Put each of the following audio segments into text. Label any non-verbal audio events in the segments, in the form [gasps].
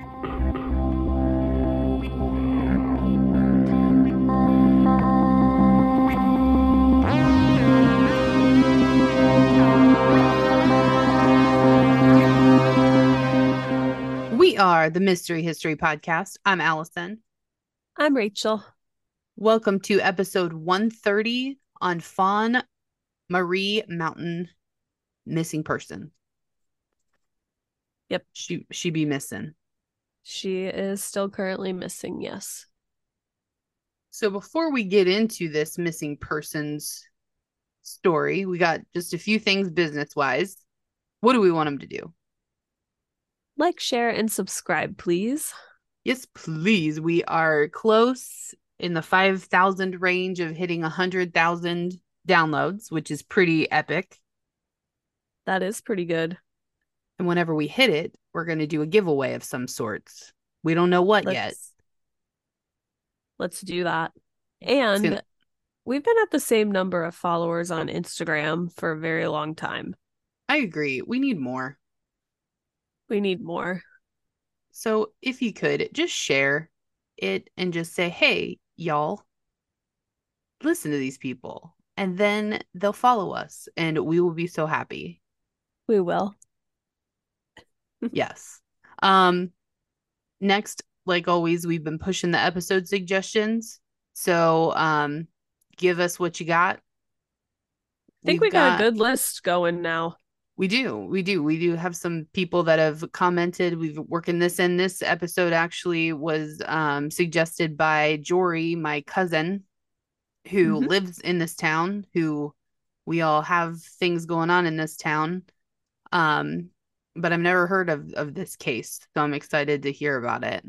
We are the Mystery History Podcast. I'm Allison. I'm Rachel. Welcome to episode 130 on Fawn Marie Mountain missing person. Yep. She she be missing. She is still currently missing, yes. So before we get into this missing persons story, we got just a few things business wise. What do we want them to do? Like, share, and subscribe, please. Yes, please. We are close in the 5,000 range of hitting 100,000 downloads, which is pretty epic. That is pretty good. And whenever we hit it, we're going to do a giveaway of some sorts. We don't know what Let's, yet. Let's do that. And gonna- we've been at the same number of followers on Instagram for a very long time. I agree. We need more. We need more. So if you could just share it and just say, hey, y'all, listen to these people. And then they'll follow us and we will be so happy. We will. Yes. Um next, like always, we've been pushing the episode suggestions. So um give us what you got. I think We've we got, a good list going now. We do. We do. We do have some people that have commented. We've working this in. This episode actually was um, suggested by Jory, my cousin, who Mhm. lives in this town, who we all have things going on in this town. Um, but I've never heard of, of this case. So I'm excited to hear about it.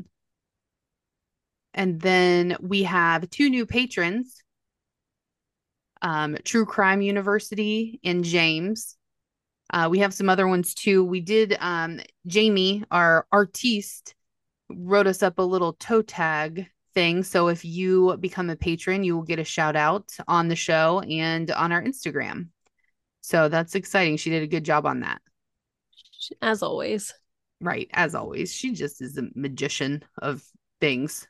And then we have two new patrons. Um, True Crime University and James. Uh, we have some other ones too. We did um Jamie, our artiste, wrote us up a little toe tag thing. So if you become a patron, you will get a shout out on the show and on our Instagram. So that's exciting. She did a good job on that. As always. Right, as always. She just is a magician of things.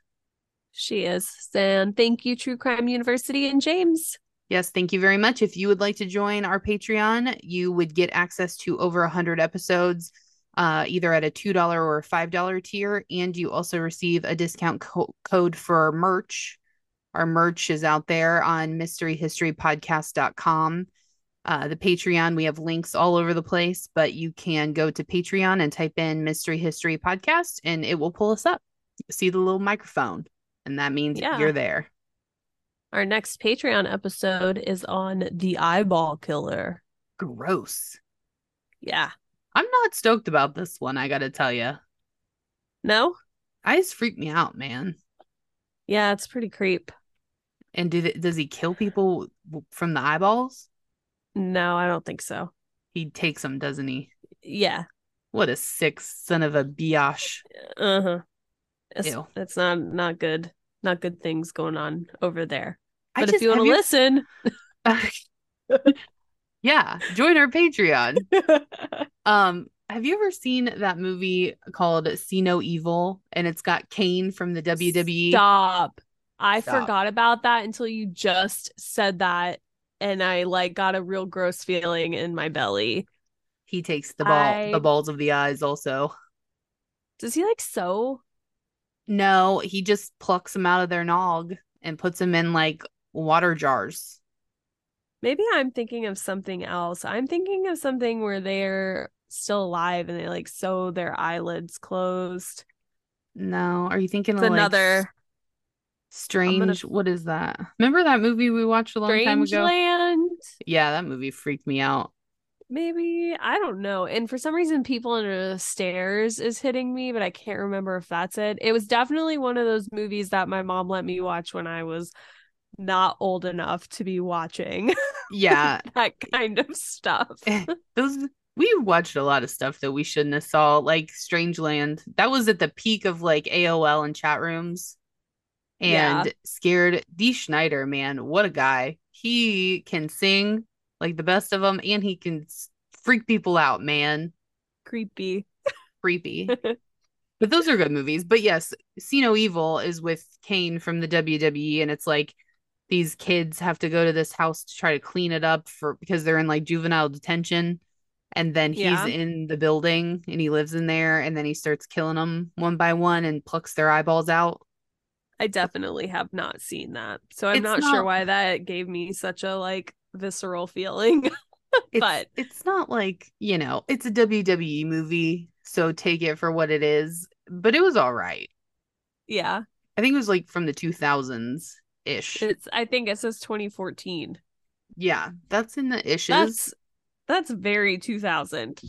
She is. And thank you, True Crime University and James. Yes, thank you very much. If you would like to join our Patreon, you would get access to over 100 episodes, uh, either at a $2 or a $5 tier. And you also receive a discount co- code for merch. Our merch is out there on mysteryhistorypodcast.com. Uh, the Patreon, we have links all over the place, but you can go to Patreon and type in Mystery History Podcast and it will pull us up. See the little microphone, and that means Yeah. you're there. Our next Patreon episode is on the eyeball killer. Gross. Yeah. I'm not stoked about this one, I gotta tell you. No? Eyes freak me out, man. Yeah, it's pretty creep. And do th- does he kill people from the eyeballs? No, I don't think so. He takes them, doesn't he? Yeah. What a sick son of a biatch. Uh-huh. It's, Ew. it's not not good. Not good things going on over there. I But if just- you want to have [laughs] listen, yeah, join our Patreon. [laughs] Um, have you ever seen that movie called See No Evil? And it's got Kane from the WWE. Stop. I Stop. forgot about that until you just said that and I like got a real gross feeling in my belly. He takes the ball, I- the balls of the eyes. Also, Does he like sew? no, he just plucks them out of their nog and puts them in like water jars. Maybe I'm thinking of something else. I'm thinking of something where they're still alive and they like sew their eyelids closed. No, are you thinking It's of like strange? What is that? Remember that movie we watched a long time strange ago? land. Yeah, that movie freaked me out. Maybe I don't know. And for some reason, people under the stairs is hitting me, but I can't remember if that's it. It was definitely one of those movies that my mom let me watch when I was not old enough to be watching Yeah, [laughs] that kind of stuff. Eh, those we watched a lot of stuff that we shouldn't have saw, like Strangeland. That was at the peak of like AOL and chat rooms. And Yeah. scared Dee Snider, man, what a guy. He can sing like the best of them, and he can freak people out, man. Creepy. Creepy. [laughs] but those are good movies. But yes, See No Evil is with Kane from the WWE, and it's like these kids have to go to this house to try to clean it up for because they're in like juvenile detention. And then he's Yeah. in the building and he lives in there, and then he starts killing them one by one and plucks their eyeballs out. I definitely have not seen that. So I'm It's not, sure why that gave me such a like visceral feeling. [laughs] It's, But- it's not like, you know, it's a WWE movie, so take it for what it is. But it was all right. yeah. I think it was like from the 2000s ish. It's I think it says 2014. Yeah, that's in the ishes. That's that's very 2000.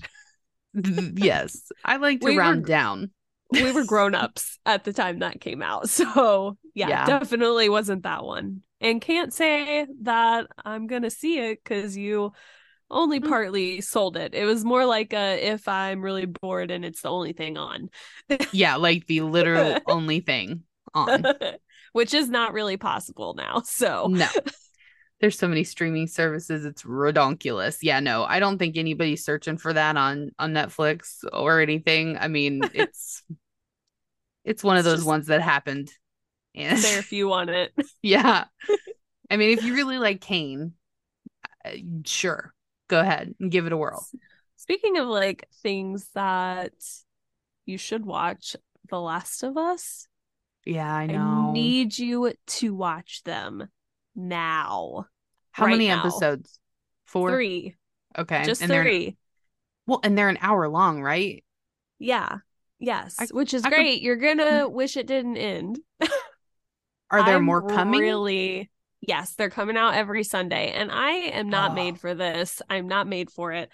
[laughs] yes, I like to We were- round down. We were [laughs] grown-ups at the time that came out. So, yeah, Yeah. definitely wasn't that one. And can't say that I'm to see it cuz you only Mm. partly sold it. It was more like a if I'm really bored and it's the only thing on. Yeah, like the literal [laughs] only thing on. [laughs] Which is not really possible now. So, No. There's so many streaming services, it's redonkulous. Yeah, no, I don't think anybody's searching for that on on Netflix or anything. I mean, it's it's one of those ones that happened. And there if you want it. [laughs] yeah. [laughs] I mean, if you really like Kane, uh, sure. Go ahead and give it a whirl. Speaking of like things that you should watch, The Last of Us. Yeah, I I know. need you to watch them now. How right many now. episodes? Four. Three. Okay. Just and three. Well, and they're an hour long, right? Yeah. Yes. I- which is I could- great. You're gonna mm-hmm. wish it didn't end. Are there I'm more coming? Really yes, they're coming out every Sunday. And I am not Oh. made for this. I'm not made for it.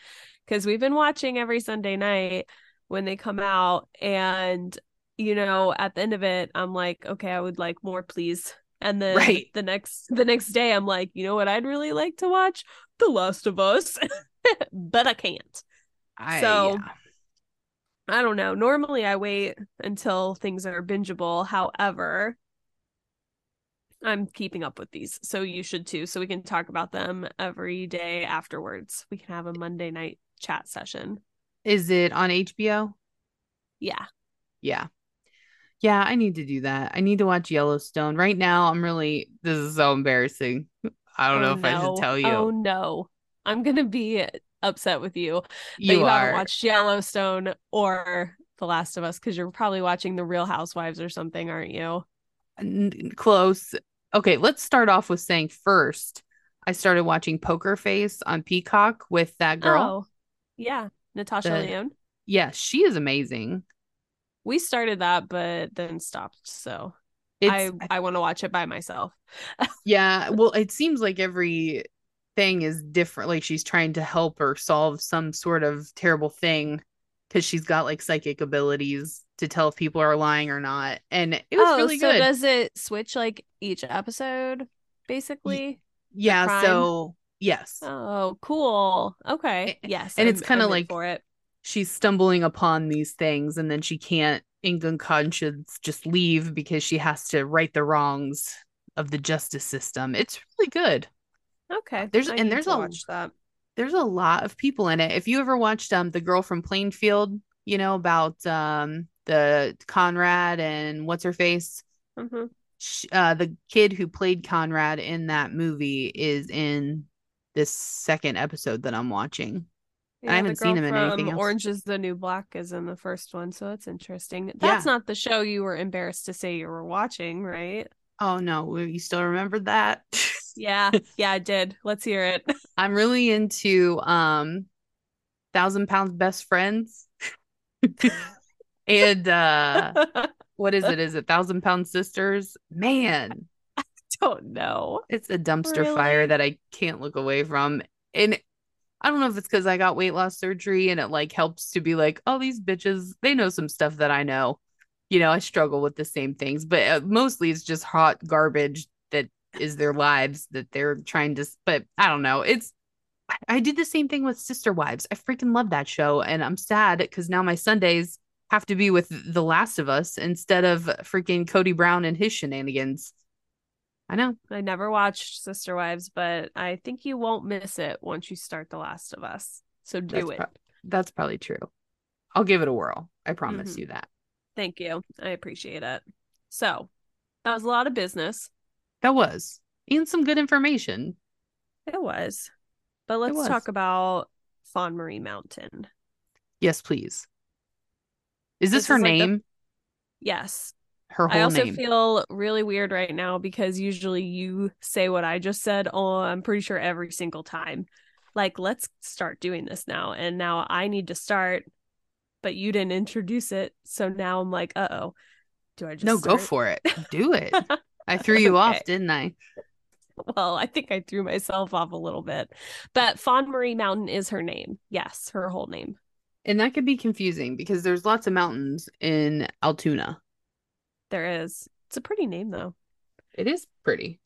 Because we've been watching every Sunday night when they come out. And, you know, at the end of it, I'm like, okay, I would like more, please. And then Right. the next the next day I'm like, you know what I'd really like to watch? The Last of Us. [laughs] but I can't. I, so- yeah. I don't know. Normally I wait until things are bingeable. However, I'm keeping up with these. So you should too. So we can talk about them every day afterwards. We can have a Monday night chat session. Is it on HBO? Yeah. Yeah. Yeah, I need to do that. I need to watch Yellowstone. Right now, I'm really this is so embarrassing. I don't oh, know Oh, if I should tell you. Oh no. I'm gonna be upset with you that you you haven't watched Yellowstone or The Last of Us because you're probably watching The Real Housewives or something, aren't you? N- close. Okay, let's start off with saying first, I started watching Poker Face on Peacock with that girl. Oh, yeah. Natasha The- Lyonne. Yeah, she is amazing. We started that, but then stopped. So It's I I want to watch it by myself. [laughs] yeah, well, it seems like every thing is different. Like she's trying to help or solve some sort of terrible thing because she's got like psychic abilities to tell if people are lying or not. And it was oh, really so good. does it switch like each episode, basically? yeah, so yes. Oh, cool. Okay. Yes. and it's I'm- kinda like- for it. she's stumbling upon these things and then she can't in good conscience just leave because she has to right the wrongs of the justice system it's really good Okay. there's- I and there's a- watch that. there's a lot of people in it if you ever watched um the girl from plainville you know about um the conrad and what's her face hmm uh the kid who played conrad in that movie is in this second episode that i'm watching I haven't seen him in anything else. Orange is the New Black is in the first one, so it's interesting. That's not the show you were embarrassed to say you were watching, right? oh no you still remember that [laughs] Yeah. [laughs] Yeah, I did. Let's hear it. [laughs] I'm really into um Thousand Pounds Best Friends. [laughs] and uh what is it? Is it Thousand Pound Sisters? Man, I Don't know. it's a dumpster fire that I can't look away from. And I don't know if it's because I got weight loss surgery and it like helps to be like, oh, these bitches, they know some stuff that I know. You know, I struggle with the same things, but uh, mostly it's just hot garbage is their lives that they're trying to. But I don't know. It's I- did the same thing with Sister Wives. I freaking love that show, and I'm sad because now my Sundays have to be with The Last of Us instead of freaking Kody Brown and his shenanigans. I know. I never watched Sister Wives, but I think you won't miss it once you start The Last of Us. So do That's, it. prob- that's probably true. I'll give it a whirl. I promise Mhm. you that. Thank you. I appreciate it. So that was a lot of business. That was. And some good information. It was. But let's was. talk about Fawn Marie Mountain. Yes, please. Is this, This her is like the- name? Yes. her whole name. I also name. feel really weird right now because usually you say what I just said. Oh, I'm pretty sure every single time. Like, let's start doing this now. And now I need to start, but you didn't introduce it. So now I'm like, uh oh. Do I just no, go for it. Do it. [laughs] I threw you off, didn't I? Well, I think I threw myself off a little bit. But Fawn Marie Mountain is her name. Yes, her whole name. And that could be confusing because there's lots of mountains in Altoona. There is. It's a pretty name though. It is pretty.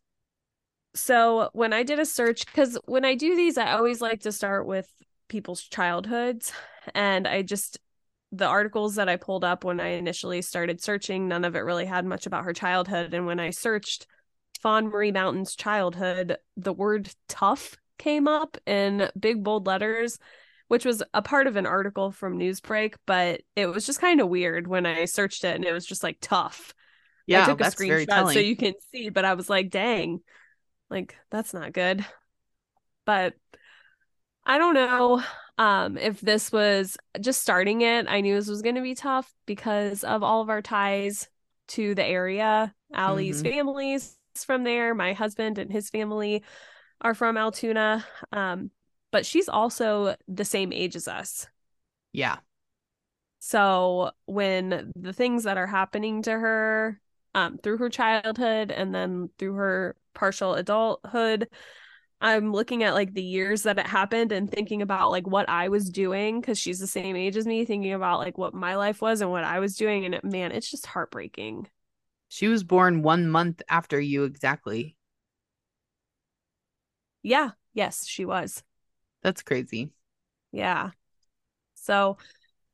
So when I did a search, because when I do these, I always like to start with people's childhoods. And I just, the articles that I pulled up when I initially started searching, none of it really had much about her childhood. And when I searched Fawn Marie Mountain's childhood, the word tough came up in big bold letters, which was a part of an article from Newsbreak, but it was just kind of weird when I searched it and it was just like tough. Yeah, I took a screenshot so you can see, but I was like, dang, like that's not good. But I don't know um if this was just starting it. I knew this was going to be tough because of all of our ties to the area. Allie's Mhm. family's from there. My husband and his family are from Altoona. Um, but she's also the same age as us. yeah. So when the things that are happening to her um, through her childhood and then through her partial adulthood, I'm looking at like the years that it happened and thinking about like what I was doing because she's the same age as me, thinking about like what my life was and what I was doing. And it, man, it's just heartbreaking. She was born one month after you exactly. Yeah. Yes, she was. That's crazy. Yeah. So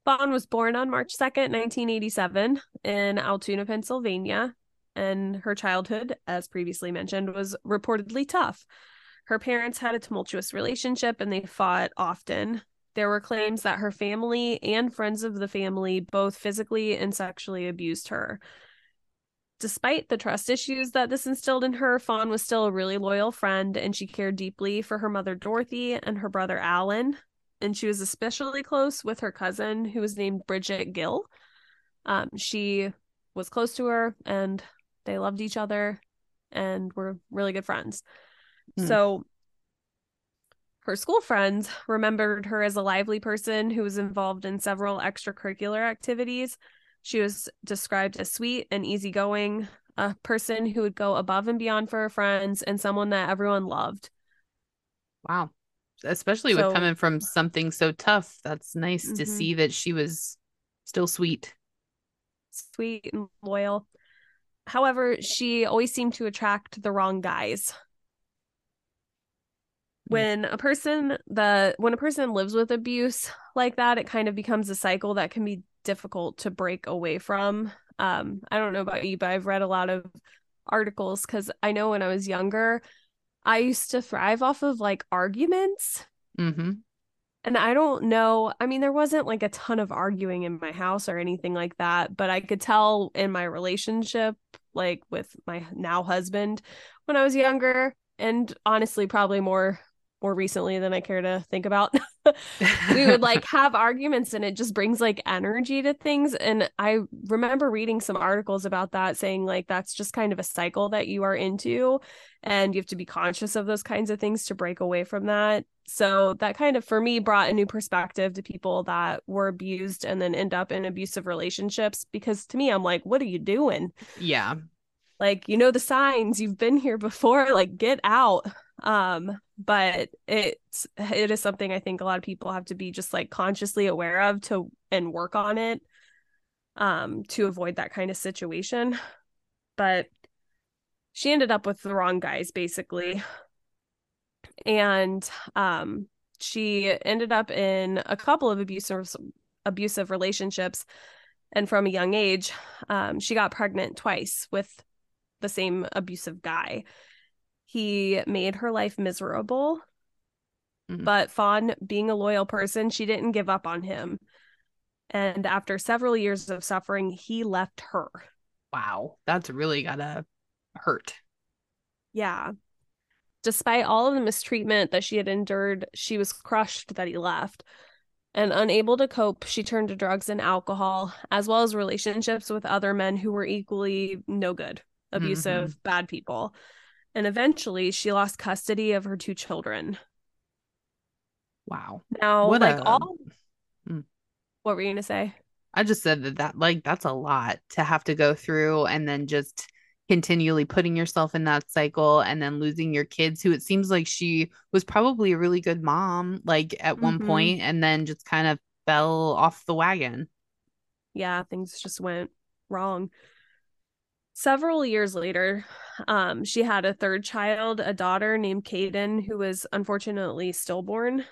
Fawn was born on March 2nd, 1987, in Altoona, Pennsylvania. And her childhood, as previously mentioned, was reportedly tough. Her parents had a tumultuous relationship and they fought often. There were claims that her family and friends of the family both physically and sexually abused her. Despite the trust issues that this instilled in her, Fawn was still a really loyal friend and she cared deeply for her mother Dorothy and her brother Alan. And she was especially close with her cousin, who was named Bridget Gill. Um, she was close to her and they loved each other and were really good friends. Hmm. So her school friends remembered her as a lively person who was involved in several extracurricular activities. She was described as sweet and easygoing, a person who would go above and beyond for her friends, and someone that everyone loved. Wow. Especially So- with coming from something so tough. That's nice to Mhm. see that she was still sweet. Sweet and loyal. However, she always seemed to attract the wrong guys. When a person the when a person lives with abuse like that, it kind of becomes a cycle that can be difficult to break away from. Um, I don't know about you, but I've read a lot of articles because I know when I was younger, I used to thrive off of like arguments. Mm-hmm. And I don't know. I mean, there wasn't like a ton of arguing in my house or anything like that, but I could tell in my relationship, like with my now husband, when I was younger, and honestly, probably more more recently than I care to think about. [laughs] we would like [laughs] have arguments and it just brings like energy to things and i remember reading some articles about that saying like that's just kind of a cycle that you are into and you have to be conscious of those kinds of things to break away from that so that kind of for me brought a new perspective to people that were abused and then end up in abusive relationships because to me i'm like what are you doing yeah. like you know the signs you've been here before like get out um but it's it is something i think a lot of people have to be just like consciously aware of to and work on it um to avoid that kind of situation. But she ended up with the wrong guys basically. And um she ended up in a couple of abusive abusive relationships. And from a young age um she got pregnant twice with the same abusive guy he made her life miserable Mhm. but fawn being a loyal person she didn't give up on him And after several years of suffering, he left her. Wow. That's really gotta hurt. Yeah. Despite all of the mistreatment that she had endured, she was crushed that he left. And unable to cope, she turned to drugs and alcohol, as well as relationships with other men who were equally no good, abusive, mm-hmm. bad people. And eventually, she lost custody of her two children. Wow. Now, what like a... all. Mm. What were you going to say? I just said that, that, like, that's a lot to have to go through and then just continually putting yourself in that cycle and then losing your kids who it seems like she was probably a really good mom like at mm-hmm. one point and then just kind of fell off the wagon yeah things just went wrong several years later um, she had a third child a daughter named Kaden who was unfortunately stillborn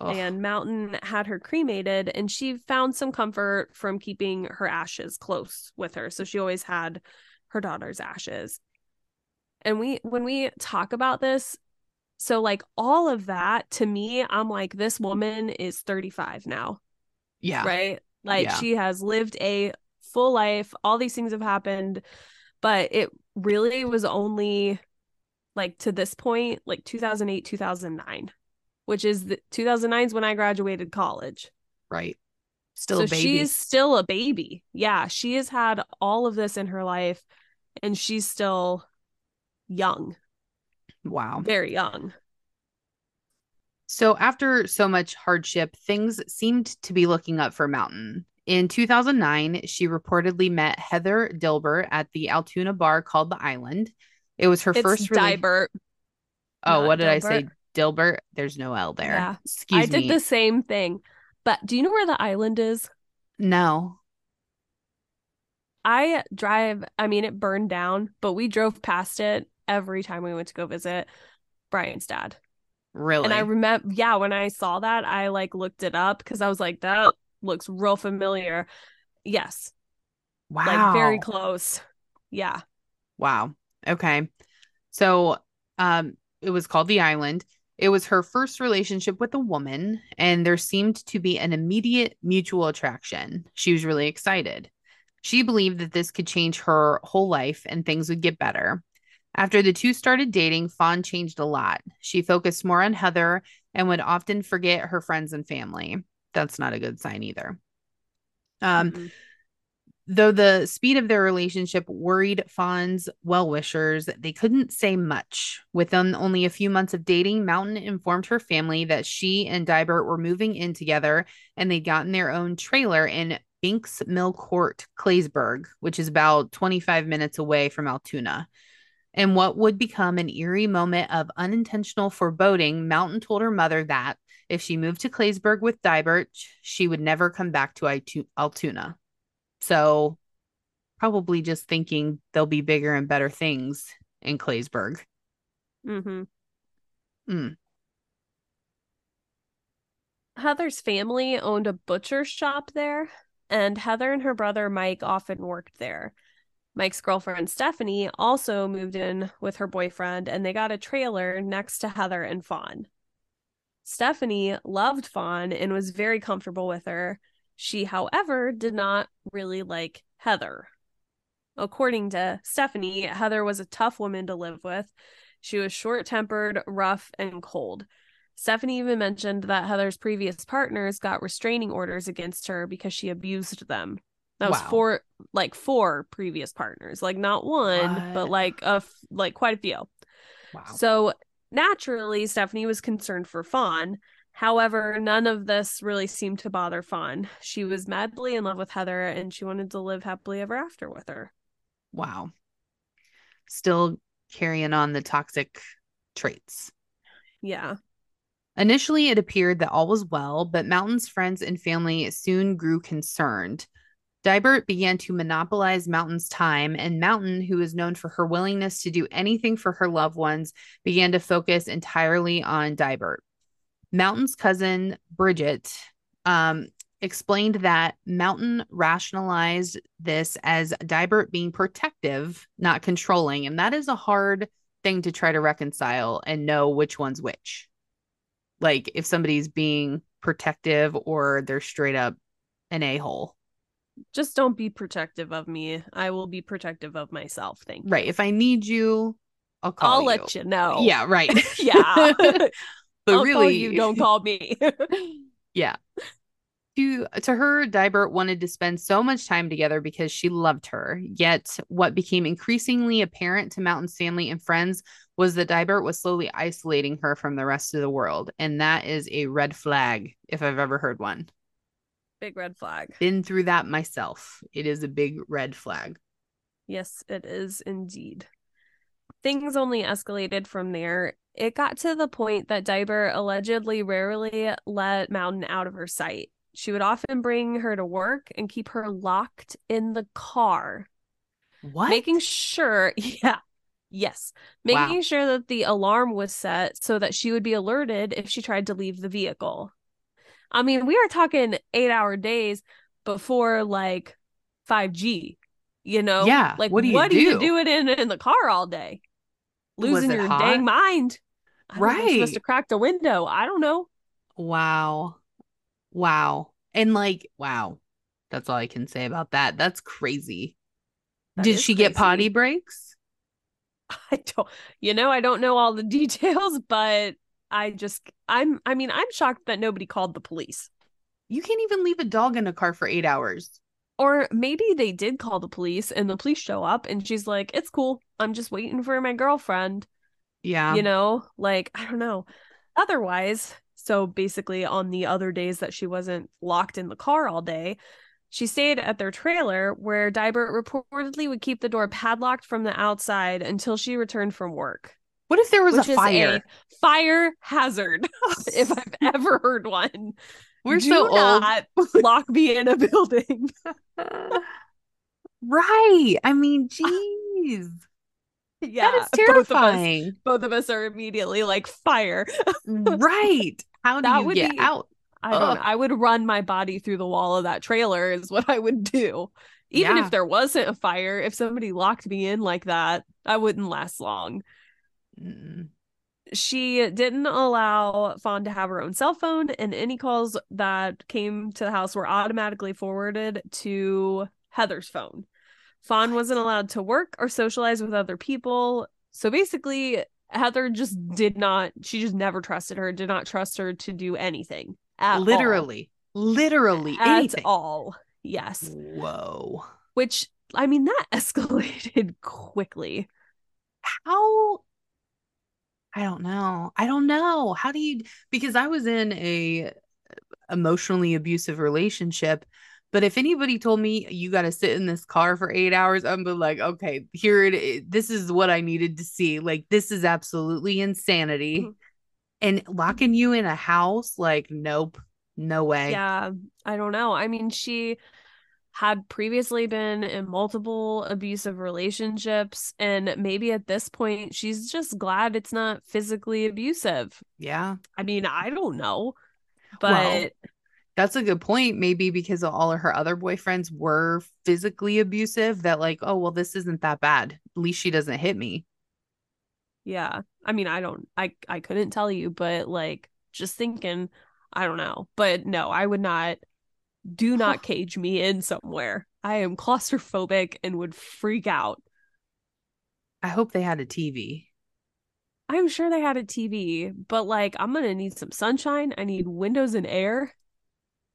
Ugh. and Mountain had her cremated and she found some comfort from keeping her ashes close with her so she always had her daughter's ashes. And we when we talk about this, so like all of that to me, I'm like this woman is 35 now. Yeah. Right? Like yeah. she has lived a full life. All these things have happened, but it really was only like to this point, like 2008, 2009, which is the 2009 is when I graduated college. Right. Still so she's still a baby. Yeah, she has had all of this in her life and she's still young. Wow. Very young. So after so much hardship, things seemed to be looking up for Mountain. In 2009, she reportedly met Heather Dilbert at the Altoona bar called The Island. It was her it's first rela- Dibert. Oh, what did Dilbert. I say? Dilbert? There's no L there. Yeah. Excuse I did the same thing. But do you know where the island is? No. I drive, I mean, it burned down, but we drove past it every time we went to go visit Brian's dad. Really? And I remember, yeah, when I saw that, I like looked it up because I was like, that looks real familiar. Yes. Wow. Like very close. Yeah. Wow. Okay. So, um, it was called The Island. It was her first relationship with a woman, and there seemed to be an immediate mutual attraction. She was really excited. She believed that this could change her whole life and things would get better. After the two started dating, Fawn changed a lot. She focused more on Heather and would often forget her friends and family. That's not a good sign either. Um, mm-hmm. Though the speed of their relationship worried Fawn's well wishers, they couldn't say much. Within only a few months of dating, Mountain informed her family that she and Dibert were moving in together and they'd gotten their own trailer in Binks Mill Court, Claysburg, which is about 25 minutes away from Altoona. In what would become an eerie moment of unintentional foreboding, Mountain told her mother that if she moved to Claysburg with Dibert, she would never come back to Altoona. So probably just thinking there'll be bigger and better things in Claysburg. Mm-hmm. Mm. Heather's family owned a butcher shop there, and Heather and her brother Mike often worked there. Mike's girlfriend Stephanie also moved in with her boyfriend, and they got a trailer next to Heather and Fawn. Stephanie loved Fawn and was very comfortable with her, she, however, did not really like Heather. According to Stephanie, Heather was a tough woman to live with. She was short tempered, rough, and cold. Stephanie even mentioned that Heather's previous partners got restraining orders against her because she abused them. That was wow. four, like four previous partners, like not one, what? but like a like quite a few. Wow. So naturally, Stephanie was concerned for Fawn, However, none of this really seemed to bother Fawn. She was madly in love with Heather and she wanted to live happily ever after with her. Wow. Still carrying on the toxic traits. Yeah. Initially, it appeared that all was well, but Mountain's friends and family soon grew concerned. Dibert began to monopolize Mountain's time, and Mountain, who is known for her willingness to do anything for her loved ones, began to focus entirely on Dibert. Mountain's cousin Bridget um, explained that Mountain rationalized this as Dibert being protective, not controlling. And that is a hard thing to try to reconcile and know which one's which. Like if somebody's being protective or they're straight up an a-hole. Just don't be protective of me. I will be protective of myself. Thank you. Right. If I need you, I'll call I'll you. let you know. Yeah, right. [laughs] Yeah. [laughs] but I'll really you don't call me. [laughs] Yeah. To to her, Dibert wanted to spend so much time together because she loved her. Yet what became increasingly apparent to Mountain family and friends was that Dibert was slowly isolating her from the rest of the world. And that is a red flag, if I've ever heard one. Big red flag. Been through that myself. It is a big red flag. Yes, it is indeed. Things only escalated from there. It got to the point that Dibert allegedly rarely let Mountain out of her sight. She would often bring her to work and keep her locked in the car, What? making sure, [laughs] yeah, yes, Wow. making sure that the alarm was set so that she would be alerted if she tried to leave the vehicle. I mean, we are talking eight hour days before like 5G, you know? Yeah, Like, what do you what are you do? doing in, in the car all day? Losing your hot? dang mind. I She must have cracked a window. I don't know. Wow. Wow. And like, wow. That's all I can say about that. That's crazy. That Did she get potty breaks? [laughs] I don't, you know, I don't know all the [laughs] details, but I just, I'm, I mean, I'm shocked that nobody called the police. You can't even leave a dog in a car for eight hours. Or maybe they did call the police and the police show up and she's like, it's cool. I'm just waiting for my girlfriend. Yeah. you know like i don't know otherwise so basically on the other days that she wasn't locked in the car all day she stayed at their trailer where Dibert reportedly would keep the door padlocked from the outside until she returned from work what if there was which a fire? a fire hazard [laughs] if i've ever heard one We're Do so old. [laughs] lock me in a building [laughs] right. I mean, jeez. yeah that is both of us terrifying. both of us are immediately like fire right. How do That you get be- out? I don't. I would run my body through the wall of that trailer is what I would do. Even Yeah. if there wasn't a fire, if somebody locked me in like that, I wouldn't last long. Mm. She didn't allow Fawn to have her own cell phone, and any calls that came to the house were automatically forwarded to Heather's phone. Fawn wasn't allowed to work or socialize with other people. So basically, Heather just did not, she just never trusted her, did not trust her to do anything. At all. Literally. Literally. at anything. all. Yes. Whoa. Which I mean that [laughs] escalated quickly. how I don't know. I don't know. How do you because I was in a emotionally abusive relationship, but if anybody told me you got to sit in this car for 8 hours, I'm be like, okay, here it is. This is what I needed to see. Like this is absolutely insanity. Mhm. And locking you in a house like nope. No way. Yeah, I don't know. I mean, she had previously been in multiple abusive relationships and maybe at this point she's just glad it's not physically abusive. Yeah. I mean, I don't know. But Well, That's a good point. Maybe because all of her other boyfriends were physically abusive, that, like, oh, well, this isn't that bad. At least she doesn't hit me. yeah. I mean, I don't I I couldn't tell you, but like just thinking, I don't know. But no, I would not do [laughs] not cage me in somewhere. I am claustrophobic and would freak out. I hope they had a TV. I'm sure they had a TV, but like I'm gonna need some sunshine. I need windows and air.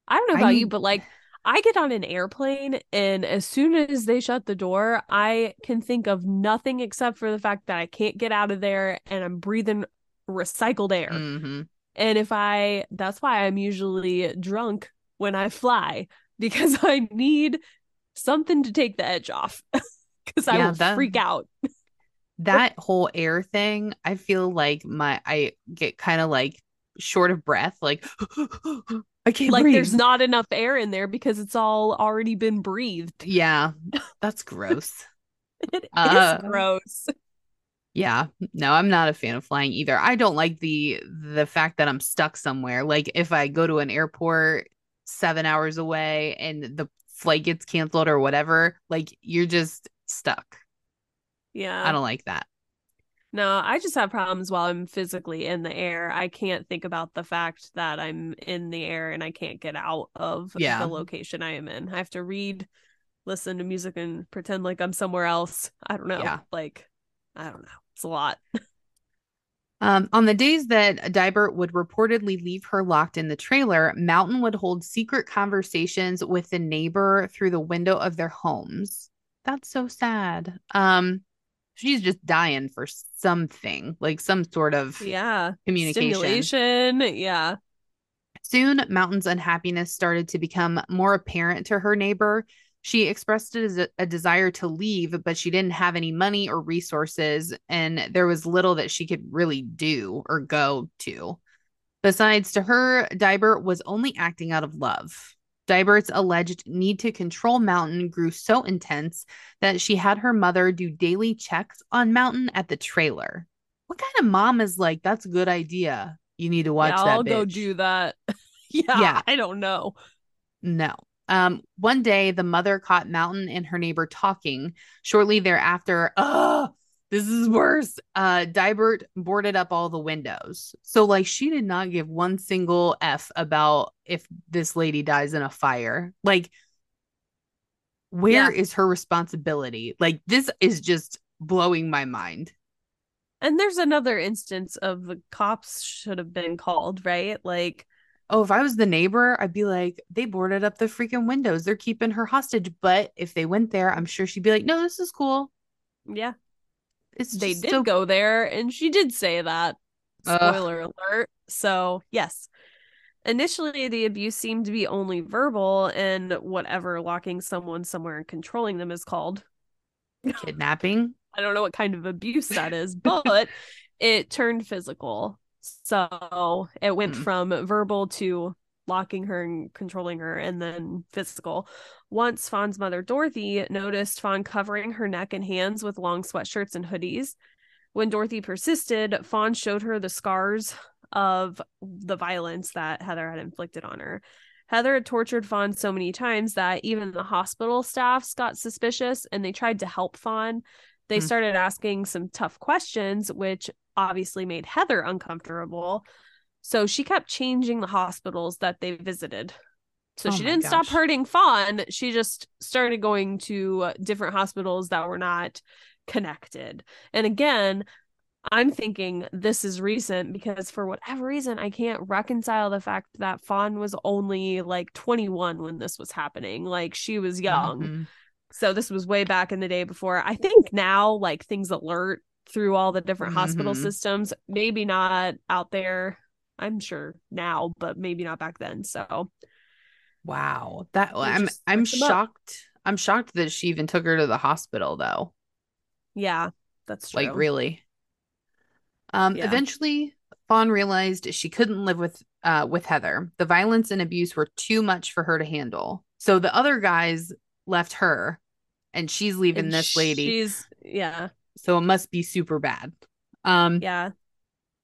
I don't know about you, but like I get on an airplane and as soon as they shut the door, I can think of nothing except for the fact that I can't get out of there and I'm breathing recycled air. hmm And if I, that's why I'm usually drunk when I fly because [laughs] I need something to take the edge off [laughs] because I Yeah, will that- freak out. [laughs] That whole air thing, I feel like my, I get kind of like short of breath. Like, [gasps] I can't Like breathe. there's not enough air in there because it's all already been breathed. Yeah, that's gross. It is Uh, gross. Yeah, no, I'm not a fan of flying either. I don't like the the fact that I'm stuck somewhere. Like if I go to an airport 7 hours away and the flight gets canceled or whatever, like you're just stuck. Yeah. I don't like that. No, I just have problems while I'm physically in the air. I can't think about the fact that I'm in the air and I can't get out of Yeah. the location I am in. I have to read, listen to music, and pretend like I'm somewhere else. I don't know. Yeah. Like, I don't know. It's a lot. [laughs] Um, on the days that Dibert would reportedly leave her locked in the trailer, Mountain would hold secret conversations with the neighbor through the window of their homes. That's so sad. Um, she's just dying for something, like some sort of Yeah. communication. Yeah. Soon, Mountain's unhappiness started to become more apparent to her neighbor. She expressed a, des- a desire to leave, but she didn't have any money or resources, and there was little that she could really do or go to. Besides, to her, Dibert was only acting out of love. Dibert's alleged need to control Mountain grew so intense that she had her mother do daily checks on Mountain at the trailer. What kind of mom is like, that's a good idea? You need to watch yeah, that. I'll go do that. [laughs] yeah, Yeah. I don't know. No. Um, one day the mother caught Mountain and her neighbor talking. Shortly thereafter, oh, [gasps] this is worse. Uh, Dibert boarded up all the windows. So, like, she did not give one single F about if this lady dies in a fire. Like, where is Yeah. her responsibility? Like, this is just blowing my mind. And there's another instance of the cops should have been called, right? Like, Oh, if I was the neighbor, I'd be like, they boarded up the freaking windows. They're keeping her hostage. But if they went there, I'm sure she'd be like, no, this is cool. yeah, It's they did so go there and she did say that. Ugh. Spoiler alert. So, yes. Initially, the abuse seemed to be only verbal and whatever locking someone somewhere and controlling them is called. kidnapping. I don't know what kind of abuse that is, [laughs] but it turned physical. So it went Hmm. from verbal to locking her and controlling her and then physical. Once Fawn's mother, Dorothy, noticed Fawn covering her neck and hands with long sweatshirts and hoodies. When Dorothy persisted, Fawn showed her the scars of the violence that Heather had inflicted on her. Heather had tortured Fawn so many times that even the hospital staffs got suspicious and they tried to help Fawn. They Hmm. started asking some tough questions, which obviously made Heather uncomfortable. So she kept changing the hospitals that they visited. So Oh she didn't stop hurting Fawn. She just started going to uh, different hospitals that were not connected. And again, I'm thinking this is recent because for whatever reason, I can't reconcile the fact that Fawn was only like 21 when this was happening. Like she was young. Mhm. So this was way back in the day before. I think now, like things alert through all the different hospital Mhm. systems. Maybe not out there. I'm sure now, but maybe not back then. So Wow. That I'm I'm 'em up. shocked. I'm shocked that she even took her to the hospital though. yeah, that's true. Like really. Um Yeah. eventually Fawn realized she couldn't live with uh with Heather. The violence and abuse were too much for her to handle. So the other guys left her and she's leaving And this lady. She's yeah, So it must be super bad. Um yeah.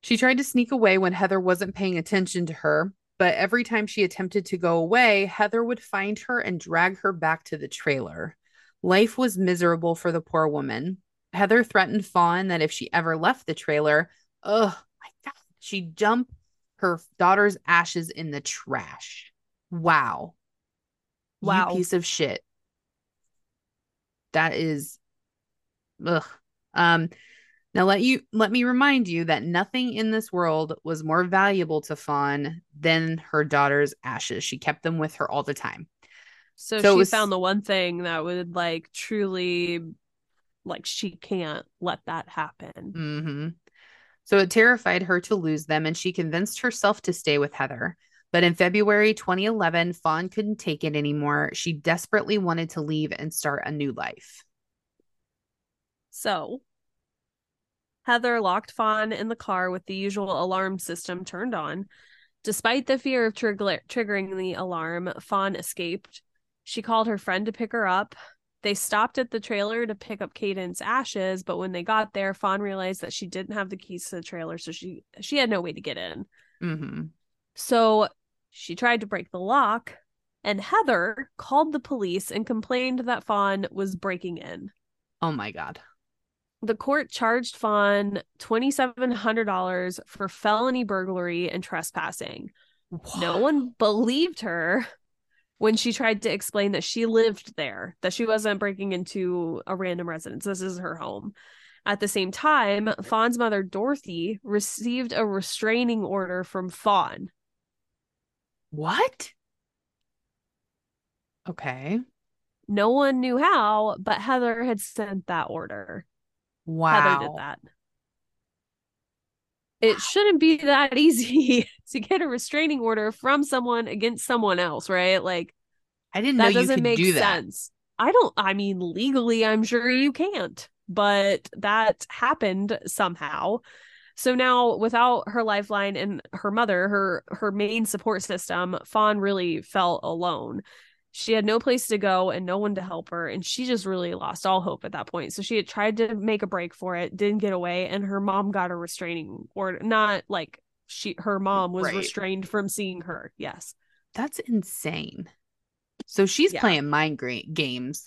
She tried to sneak away when Heather wasn't paying attention to her, but every time she attempted to go away, Heather would find her and drag her back to the trailer. Life was miserable for the poor woman. Heather threatened Fawn that if she ever left the trailer, oh my God, she'd dump her daughter's ashes in the trash. Wow. Wow. You piece of shit. That is ugh. Um now let you let me remind you that nothing in this world was more valuable to Fawn than her daughter's ashes. She kept them with her all the time. So, So she was- found the one thing that would like truly like she can't let that happen. hmm So it terrified her to lose them, and she convinced herself to stay with Heather. But in February 2011, Fawn couldn't take it anymore. She desperately wanted to leave and start a new life. So Heather locked Fawn in the car with the usual alarm system turned on. Despite the fear of trigger- triggering the alarm, Fawn escaped. She called her friend to pick her up. They stopped at the trailer to pick up Caden's ashes, but when they got there, Fawn realized that she didn't have the keys to the trailer, so she she had no way to get in. hmm So she tried to break the lock, and Heather called the police and complained that Fawn was breaking in. Oh my God. the court charged Fawn $2,700 for felony burglary and trespassing. No one believed her when she tried to explain that she lived there, that she wasn't breaking into a random residence. This is her home. At the same time, Fawn's mother, Dorothy, received a restraining order from Fawn. What? Okay. No one knew how, but Heather had sent that order. Wow. Heather did that. It shouldn't be that [laughs] easy to get a restraining order from someone against someone else, right? Like I didn't know that doesn't make do that. sense. I don't I mean legally I'm sure you can't, but that happened somehow. So now without her lifeline and her mother, her her main support system, Fawn really felt alone. She had no place to go and no one to help her, and she just really lost all hope at that point. So she had tried to make a break for it, didn't get away, and her mom got a restraining order. Not like she her mom was Right. restrained from seeing her. Yes. That's insane. So she's Yeah. playing mind games.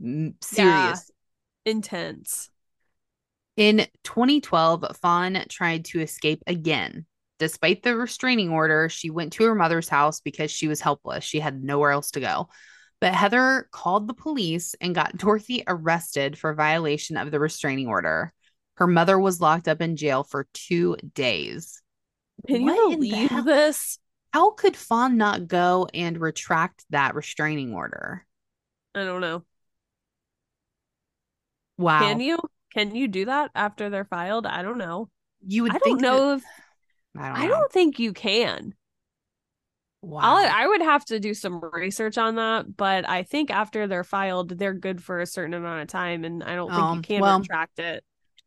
M- Yeah. Serious. Intense. In 2012, Fawn tried to escape again. Despite the restraining order, she went to her mother's house because she was helpless. She had nowhere else to go. But Heather called the police and got [laughs] Dorothy arrested for violation of the restraining order. Her mother was locked up in jail for two days. Can you the believe this? How could Fawn not go and retract that restraining order? I don't know. Wow. Can you? Can you do that after they're filed? I don't know. You would I think don't know that- if I don't I don't think you can. wow. I'll, I would have to do some research on that, but I think after they're filed, they're good for a certain amount of time, and I don't think Um, you can well, retract it.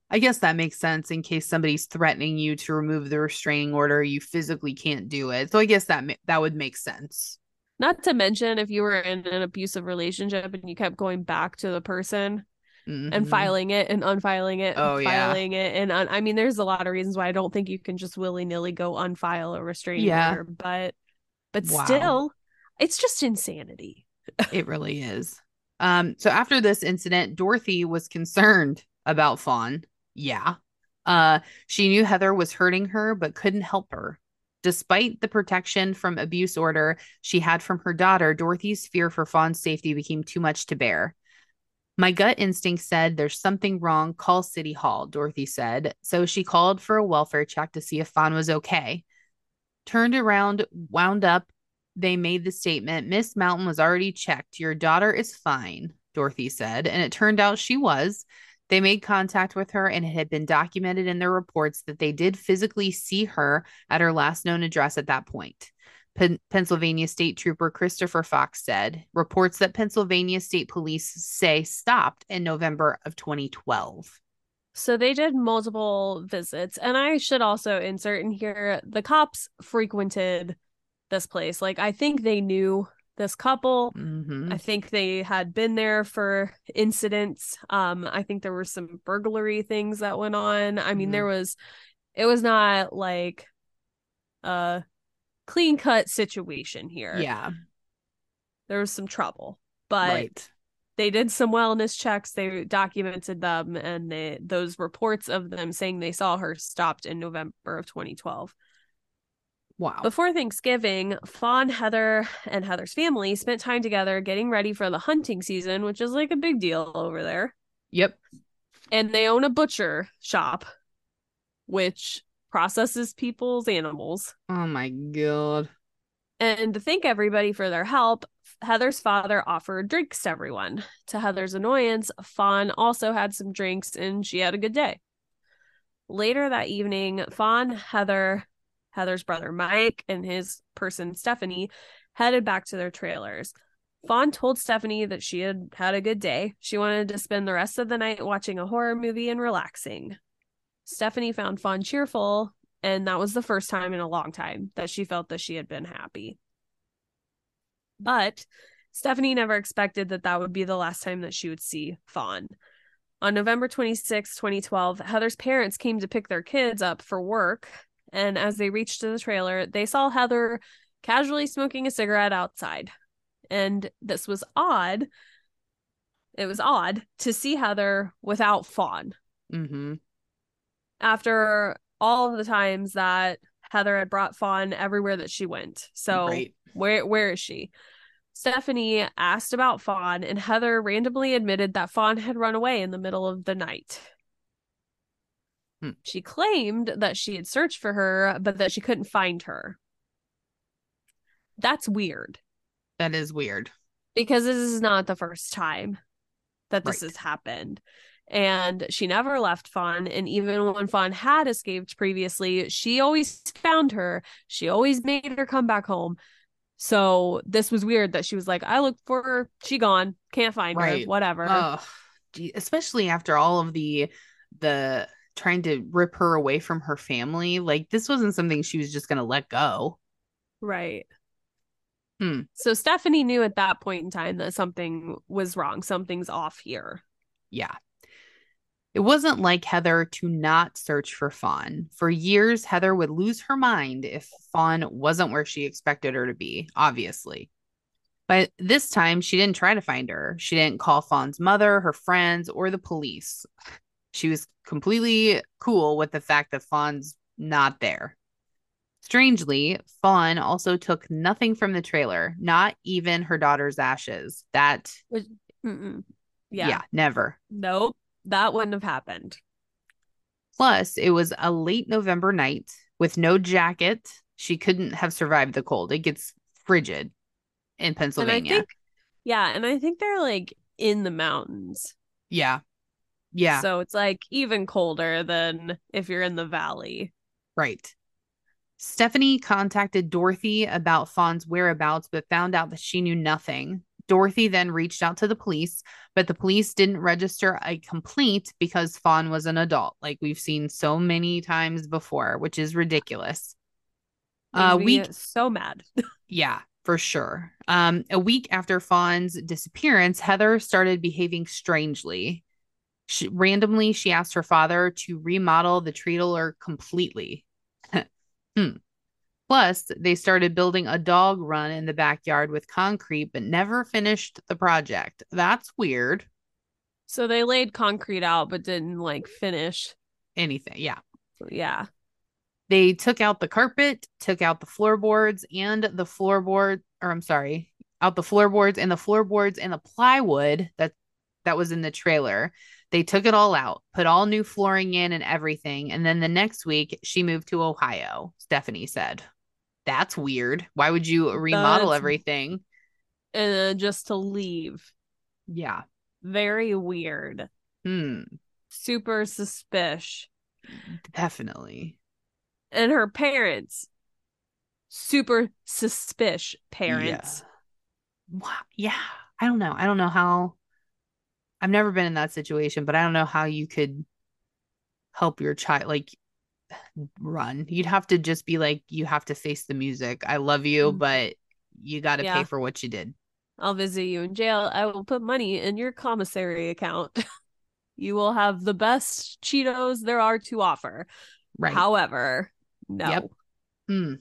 I guess that makes sense in case somebody's threatening you to remove the restraining order, you physically can't do it. So I guess that ma- that would make sense. Not to mention if you were in an abusive relationship and you kept going back to the person and Mhm. filing it and unfiling it, and Oh, yeah. filing it, and un- I mean, there's a lot of reasons why I don't think you can just willy nilly go unfile a restraining Yeah. order, but but Wow. still, it's just insanity. It really is. Um, so after this incident, Dorothy was concerned about Fawn. Yeah. Uh, she knew Heather was hurting her, but couldn't help her. Despite the protection from abuse order she had from her daughter, Dorothy's fear for Fawn's safety became too much to bear. My gut instinct said there's something wrong. Call City Hall, Dorothy said. So she called for a welfare check to see if Fawn was okay. Turned around, wound up. They made the statement Miss Mountain was already checked. Your daughter is fine, Dorothy said. And it turned out she was. They made contact with her, and it had been documented in their reports that they did physically see her at her last known address at that point. Pen- Pennsylvania State Trooper Christopher Fox said reports that Pennsylvania State Police say stopped in November of 2012. So they did multiple visits. And I should also insert in here the cops frequented this place. Like, I think they knew this couple. Mhm. I think they had been there for incidents. Um, I think there were some burglary things that went on. I mean, Mhm. there was, it was not like a clean cut situation here. Yeah, There was some trouble, but right. they did some wellness checks they documented them and they, those reports of them saying they saw her stopped in november of 2012 Wow. before thanksgiving fawn heather and heather's family spent time together getting ready for the hunting season which is like a big deal over there Yep. and they own a butcher shop which processes people's animals Oh my god. And to thank everybody for their help, Heather's father offered drinks to everyone. To Heather's annoyance, Fawn also had some drinks and she had a good day. Later that evening, Fawn, Heather, Heather's brother Mike, and his person Stephanie headed back to their trailers. Fawn told Stephanie that she had had a good day. She wanted to spend the rest of the night watching a horror movie and relaxing. Stephanie found Fawn cheerful, and that was the first time in a long time that she felt that she had been happy. But Stephanie never expected that that would be the last time that she would see Fawn. On November 26, 2012, Heather's parents came to pick their kids up for work, and as they reached the trailer, they saw Heather casually smoking a cigarette outside. And this was odd. it was odd to see Heather without Fawn Mm-hmm. after all of the times that Heather had brought Fawn everywhere that she went. So right. where where is she? Stephanie asked about Fawn, and Heather randomly admitted that Fawn had run away in the middle of the night. Hmm. She claimed that she had searched for her, but that she couldn't find her. That's weird That is weird. because this is not the first time that this Right. has happened. And she never left Fawn. And even when Fawn had escaped previously, she always found her. She always made her come back home. So this was weird that she was like, I looked for her. She gone. Can't find her. Whatever. Ugh. Especially after all of the the trying to rip her away from her family. Like this wasn't something she was just gonna let go. right. Hmm. So Stephanie knew at that point in time that something was wrong. Something's off here. Yeah. It wasn't like Heather to not search for Fawn. For years, Heather would lose her mind if Fawn wasn't where she expected her to be, obviously. But this time, she didn't try to find her. She didn't call Fawn's mother, her friends, or the police. She was completely cool with the fact that Fawn's not there. Strangely, Fawn also took nothing from the trailer, not even her daughter's ashes. That, yeah, Yeah. never. Nope. That wouldn't have happened. Plus, it was a late November night with no jacket. She couldn't have survived the cold. It gets frigid in Pennsylvania. think, yeah, and I think they're like in the mountains. yeah. Yeah. So it's like even colder than if you're in the valley. right. Stephanie contacted Dorothy about Fawn's whereabouts, but found out that she knew nothing. Dorothy then reached out to the police, but the police didn't register a complaint because Fawn was an adult, like we've seen so many times before, which is ridiculous. Uh, week so mad. [laughs] Yeah, for sure. Um, a week after Fawn's disappearance, Heather started behaving strangely. She, randomly, she asked her father to remodel the trailer completely. [laughs] hmm. Plus, they started building a dog run in the backyard with concrete, but never finished the project. That's weird. So they laid concrete out but didn't like finish. Anything. Yeah. Yeah. They took out the carpet, took out the floorboards and the floorboard, or I'm sorry, out the floorboards and the floorboards and the plywood that that was in the trailer. They took it all out, put all new flooring in and everything. And then the next week, she moved to Ohio, Stephanie said. That's weird. Why would you remodel That's- everything? Then just to leave. Yeah. Very weird. Hmm. Super suspicious. Definitely. And her parents. Super suspicious parents. Yeah. Yeah. I don't know. I don't know how. I've never been in that situation, but I don't know how you could help your child like run. You'd have to just be like, you have to face the music. I love you, Mhm. but you got to Yeah. pay for what you did. I'll visit you in jail. I will put money in your commissary account. [laughs] you will have the best Cheetos there are to offer. Right. However, no. Yep. Hmm.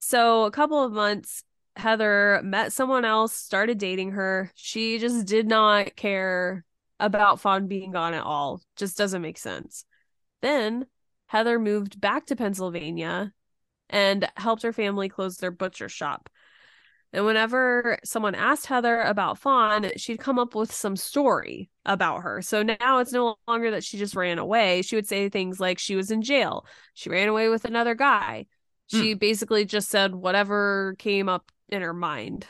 So, a couple of months, Heather met someone else, started dating her. She just did not care about Fawn being gone at all. Just doesn't make sense. Then Heather moved back to Pennsylvania and helped her family close their butcher shop. And whenever someone asked Heather about Fawn, she'd come up with some story about her. So now it's no longer that she just ran away. She would say things like she was in jail, she ran away with another guy. Hmm. She basically just said whatever came up in her mind.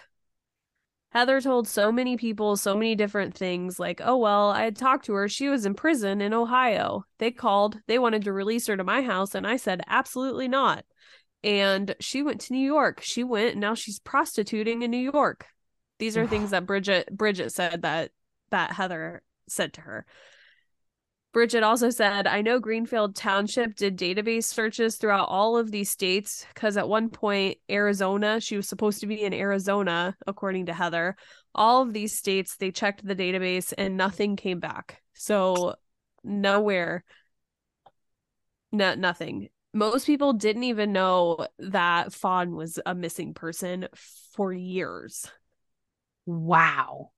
Heather told so many people so many different things like, oh, well, I had talked to her. She was in prison in Ohio. They called, they wanted to release her to my house. And I said, absolutely not. And she went to New York. She went, and now she's prostituting in New York. These are things that Bridget Bridget said that that Heather said to her. Bridget also said, I know Greenfield Township did database searches throughout all of these states because at one point, Arizona, she was supposed to be in Arizona, according to Heather. All of these states, they checked the database and nothing came back. So, nowhere, no, nothing. Most people didn't even know that Fawn was a missing person for years. Wow.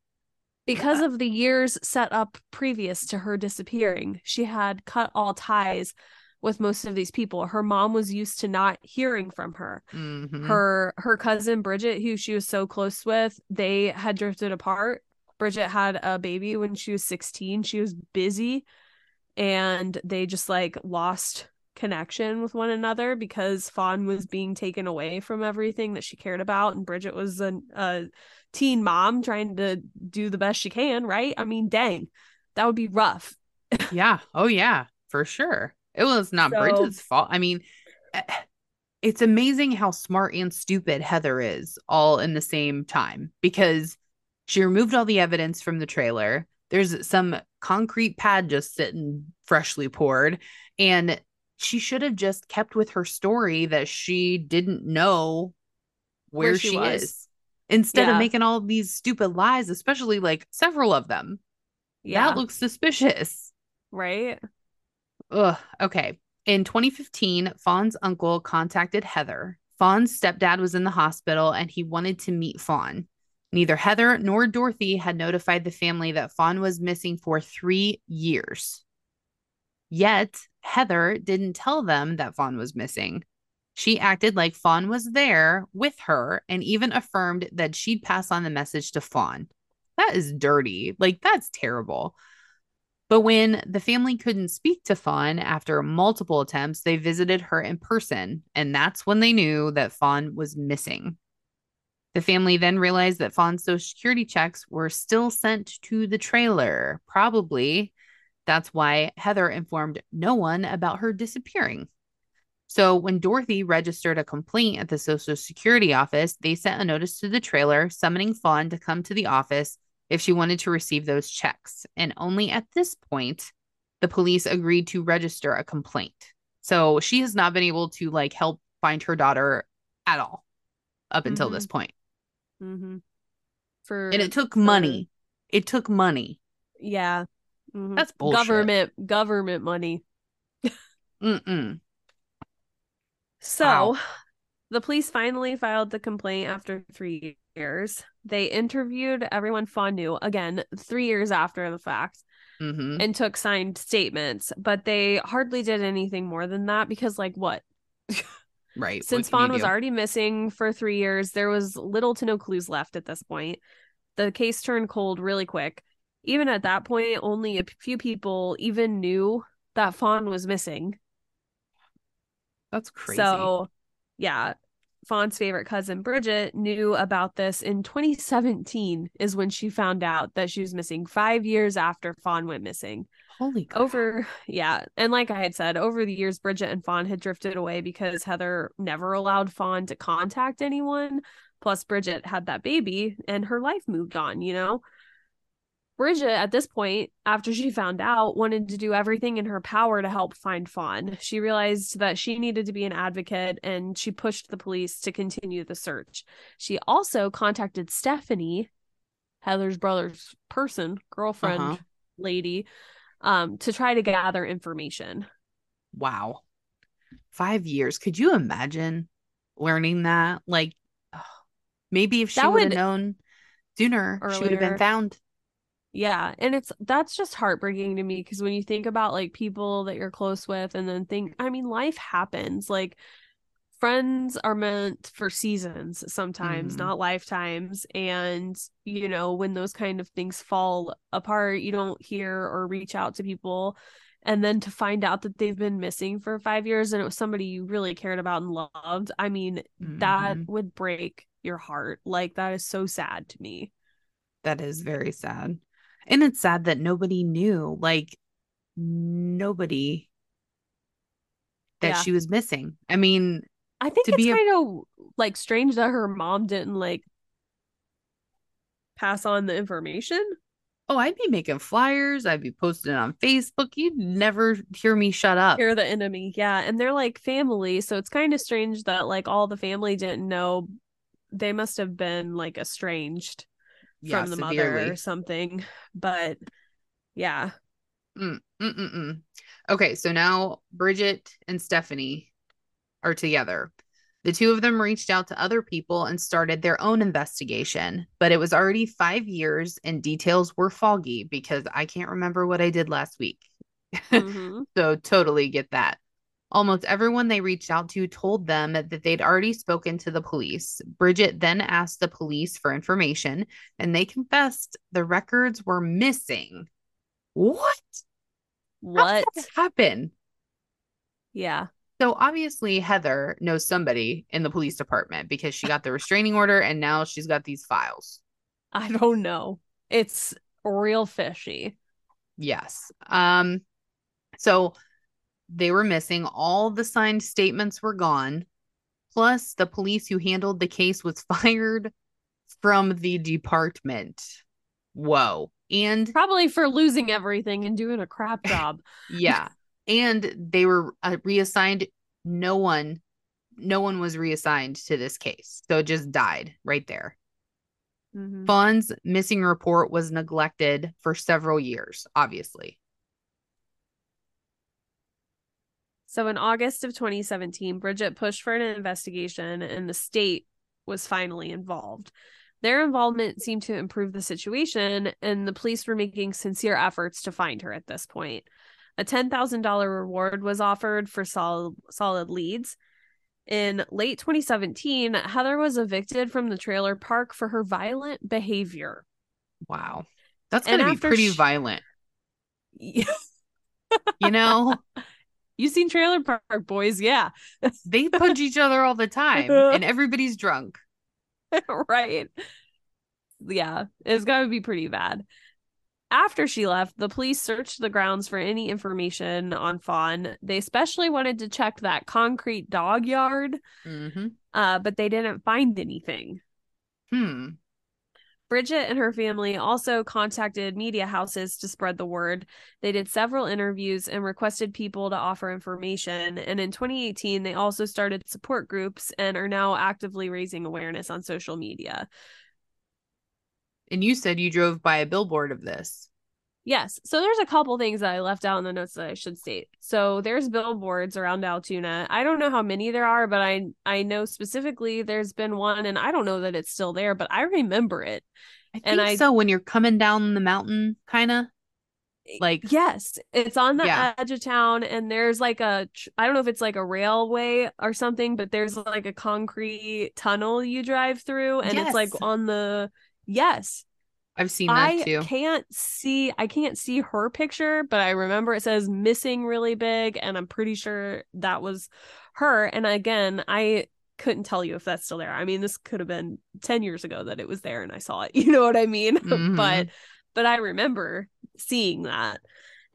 Because of the years set up previous to her disappearing. She had cut all ties with most of these people. Her mom was used to not hearing from her. Mhm. Her her cousin Bridget, who she was so close with, they had drifted apart. Bridget had a baby when she was 16. She was busy and they just like lost connection with one another because Fawn was being taken away from everything that she cared about and Bridget was a, a teen mom trying to do the best she can, right? I mean, dang. That would be rough. yeah. Oh yeah, for sure. It was not So- Bridget's fault. I mean, eh, it's amazing how smart and stupid Heather is all in the same time because she removed all the evidence from the trailer. There's some concrete pad just sitting freshly poured and she should have just kept with her story that she didn't know where, Where she, she was. is instead of making all these stupid lies, especially like several of them. Yeah. That looks suspicious. right? Ugh. Okay. In 2015, Fawn's uncle contacted Heather. Fawn's stepdad was in the hospital and he wanted to meet Fawn. Neither Heather nor Dorothy had notified the family that Fawn was missing for three years. Yet, Heather didn't tell them that Fawn was missing. She acted like Fawn was there with her and even affirmed that she'd pass on the message to Fawn. That is dirty. Like, that's terrible. But when the family couldn't speak to Fawn after multiple attempts, they visited her in person, and that's when they knew that Fawn was missing. The family then realized that Fawn's social security checks were still sent to the trailer. Probably that's why Heather informed no one about her disappearing. So when Dorothy registered a complaint at the Social Security office, they sent a notice to the trailer summoning Fawn to come to the office if she wanted to receive those checks. And only at this point, the police agreed to register a complaint. So she has not been able to like help find her daughter at all up until Mhm. this point. Mm-hmm. For And it took for- money. It took money. Yeah. Mhm. That's bullshit. Government government money. Mm-mm. So Wow. the police finally filed the complaint after three years. They interviewed everyone Fawn knew again three years after the fact Mm-hmm. and took signed statements, but they hardly did anything more than that because, like, what? [laughs] Right. Since What Fawn was already missing for three years, there was little to no clues left at this point. The case turned cold really quick. Even at that point, only a few people even knew that Fawn was missing. That's crazy. So, yeah, Fawn's favorite cousin Bridget knew about this in 2017 is when she found out that she was missing 5 years after Fawn went missing. Holy crap. Over yeah, and like I had said, over the years Bridget and Fawn had drifted away because Heather never allowed Fawn to contact anyone. Plus Bridget had that baby and her life moved on, you know. Bridget, at this point, after she found out, wanted to do everything in her power to help find Fawn. She realized that she needed to be an advocate and she pushed the police to continue the search. She also contacted Stephanie, Heather's brother's person, girlfriend, Uh-huh. lady, um, to try to gather information. Wow. Five years. Could you imagine learning that? Like, maybe if she would have known sooner, she would have been found. Yeah, and it's that's just heartbreaking to me because when you think about like people that you're close with and then think, I mean, life happens. Like friends are meant for seasons sometimes, Mhm. not lifetimes. And you know, when those kind of things fall apart, you don't hear or reach out to people. And then to find out that they've been missing for five years and it was somebody you really cared about and loved, I mean, that Mhm. would break your heart. Like that is so sad to me. That is very sad. And it's sad that nobody knew, like, nobody that Yeah. she was missing. I mean, I think it's kind of like strange that her mom didn't like pass on the information. oh, I'd be making flyers, I'd be posting on Facebook. You'd never hear me shut up. You're the enemy. Yeah. And they're like family. So it's kind of strange that like all the family didn't know. They must have been like estranged Yeah, from the mother or something. But yeah. Mm, mm, mm, mm. Okay, so now Bridget and Stephanie are together. The two of them reached out to other people and started their own investigation, but it was already five years and details were foggy because I can't remember what I did last week. [laughs] Mhm. So, totally get that. Almost everyone they reached out to told them that they'd already spoken to the police. Bridget then asked the police for information, and they confessed the records were missing. What? What? happened? Yeah. So obviously Heather knows somebody in the police department because she got the restraining order and now she's got these files. I don't know. It's real fishy. Yes. Um so they were missing all the signed statements were gone. Plus the police who handled the case was [laughs] fired from the department. Whoa. And Probably for losing everything and doing a crap job. [laughs] yeah. And they were uh, reassigned no one no one was reassigned to this case. So it just died right there. Mhm. Fawn's missing report was neglected for several years, obviously. So in August of 2017, Bridget pushed for an investigation and the state was finally involved. Their involvement seemed to improve the situation, and the police were making sincere efforts to find her at this point. A $10,000 reward was offered for solid, solid leads. In late 2017, Heather was evicted from the trailer park for her violent behavior. Wow. That's going to be pretty sh- violent, [laughs] you you [laughs] know? seen Trailer Park Boys? Yeah. they punch each other all the time [laughs] and everybody's drunk. [laughs] right. Yeah, it's got to be pretty bad. After she left, the police searched the grounds for any information on Fawn. They especially wanted to check that concrete dog yard, hmm uh, but they didn't find anything. Hmm. Bridget and her family also contacted media houses to spread the word. They did several interviews and requested people to offer information. And in 2018, they also started support groups and are now actively raising awareness on social media. And you said you drove by a billboard of this. Yes. So there's a couple things that I left out in the notes that I should state. So there's billboards around Altoona. I don't know how many there are, but I I know specifically there's been one and I don't know that it's still there, but I remember it. I think And I- so when you're coming down the mountain, kind of. Like, Yes, it's on the Yeah. edge of town and there's like a i don't know if it's like a railway or something, but there's like a concrete tunnel you drive through and it's like on the Yes. I've seen that I too. I can't see I can't see her picture, but I remember it says missing really big and I'm pretty sure that was her and again, I couldn't tell you if that's still there. I mean, this could have been 10 years ago that it was there and I saw it. [laughs] You know what I mean? [laughs] Mhm. but but I remember seeing that.